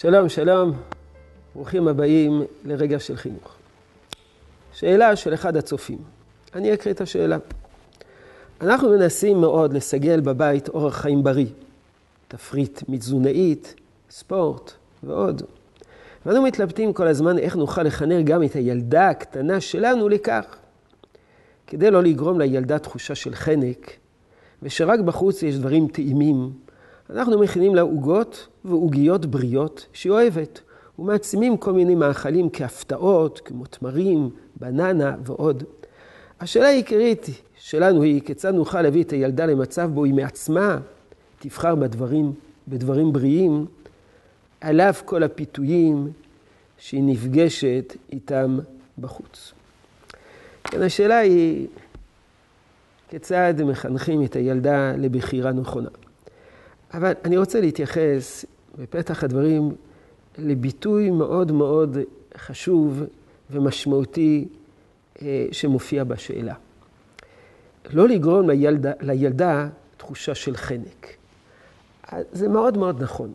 שלום, שלום, ברוכים הבאים לרגע של חינוך. שאלה של אחד הצופים. אני אקריא את השאלה. אנחנו מנסים מאוד לסגל בבית אורח חיים בריא, תפריט מתזונאית, ספורט ועוד. ואנו מתלבטים כל הזמן איך נוכל לכנר גם את הילדה הקטנה שלנו לכך. כדי לא לגרום לילדה תחושה של חנק, ושרק בחוץ יש דברים טעימים, אנחנו מכינים לה עוגות ועוגיות בריאות שהיא אוהבת, ומעצימים כל מיני מאכלים כהפתעות, כמו תמרים, בננה ועוד. השאלה העיקרית שלנו היא כיצד נוכל להביא את הילדה למצב בו היא מעצמה תבחר בדברים, בדברים בריאים, על אף כל הפיתויים שהיא נפגשת איתם בחוץ. כן, השאלה היא כיצד מחנכים את הילדה לבחירה נכונה. אבל אני רוצה להתייחס בפתח הדברים לביטוי מאוד מאוד חשוב ומשמעותי אה, שמופיע בשאלה. לא לגרום לילדה, לילדה תחושה של חנק. זה מאוד מאוד נכון.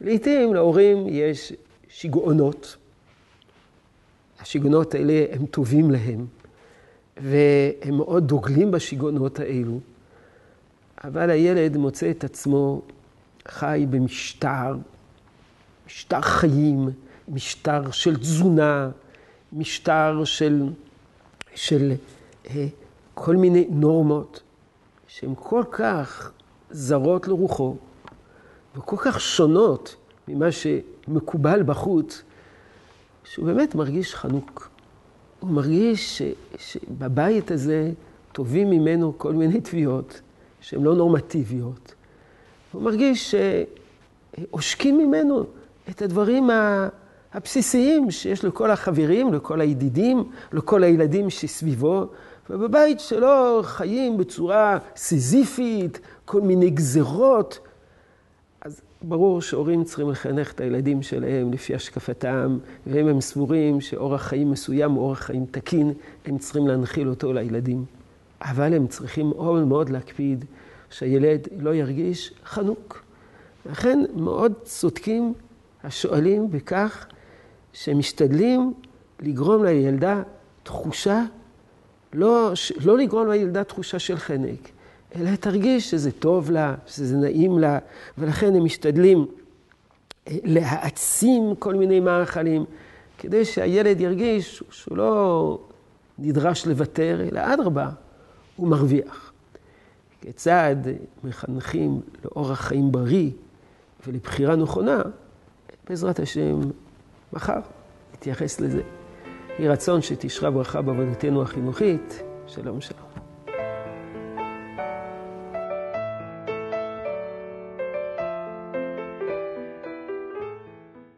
לעתים להורים יש שיגעונות. השיגעונות האלה הם טובים להם, והם מאוד דוגלים בשיגעונות האלו. אבל הילד מוצא את עצמו חי במשטר, משטר חיים, משטר של תזונה, משטר של, של אה, כל מיני נורמות שהן כל כך זרות לרוחו וכל כך שונות ממה שמקובל בחוץ, שהוא באמת מרגיש חנוק. הוא מרגיש ש, שבבית הזה טובים ממנו כל מיני תביעות. שהן לא נורמטיביות. הוא מרגיש שעושקים ממנו את הדברים הבסיסיים שיש לכל החברים, לכל הידידים, לכל הילדים שסביבו, ובבית שלו חיים בצורה סיזיפית, כל מיני גזרות. אז ברור שהורים צריכים לחנך את הילדים שלהם לפי השקפתם, ואם הם סבורים שאורח חיים מסוים הוא אורח חיים תקין, הם צריכים להנחיל אותו לילדים. אבל הם צריכים מאוד מאוד להקפיד שהילד לא ירגיש חנוק. לכן מאוד צודקים השואלים בכך שמשתדלים לגרום לילדה תחושה, לא, לא לגרום לילדה תחושה של חנק, אלא תרגיש שזה טוב לה, שזה נעים לה, ולכן הם משתדלים אה, להעצים כל מיני מאכלים, כדי שהילד ירגיש שהוא לא נדרש לוותר, אלא אדרבה, הוא מרוויח. כיצד מחנכים לאורח חיים בריא ולבחירה נכונה, בעזרת השם, מחר נתייחס לזה. יהי רצון שתשרה ברכה בעבודתנו החינוכית. שלום שלום.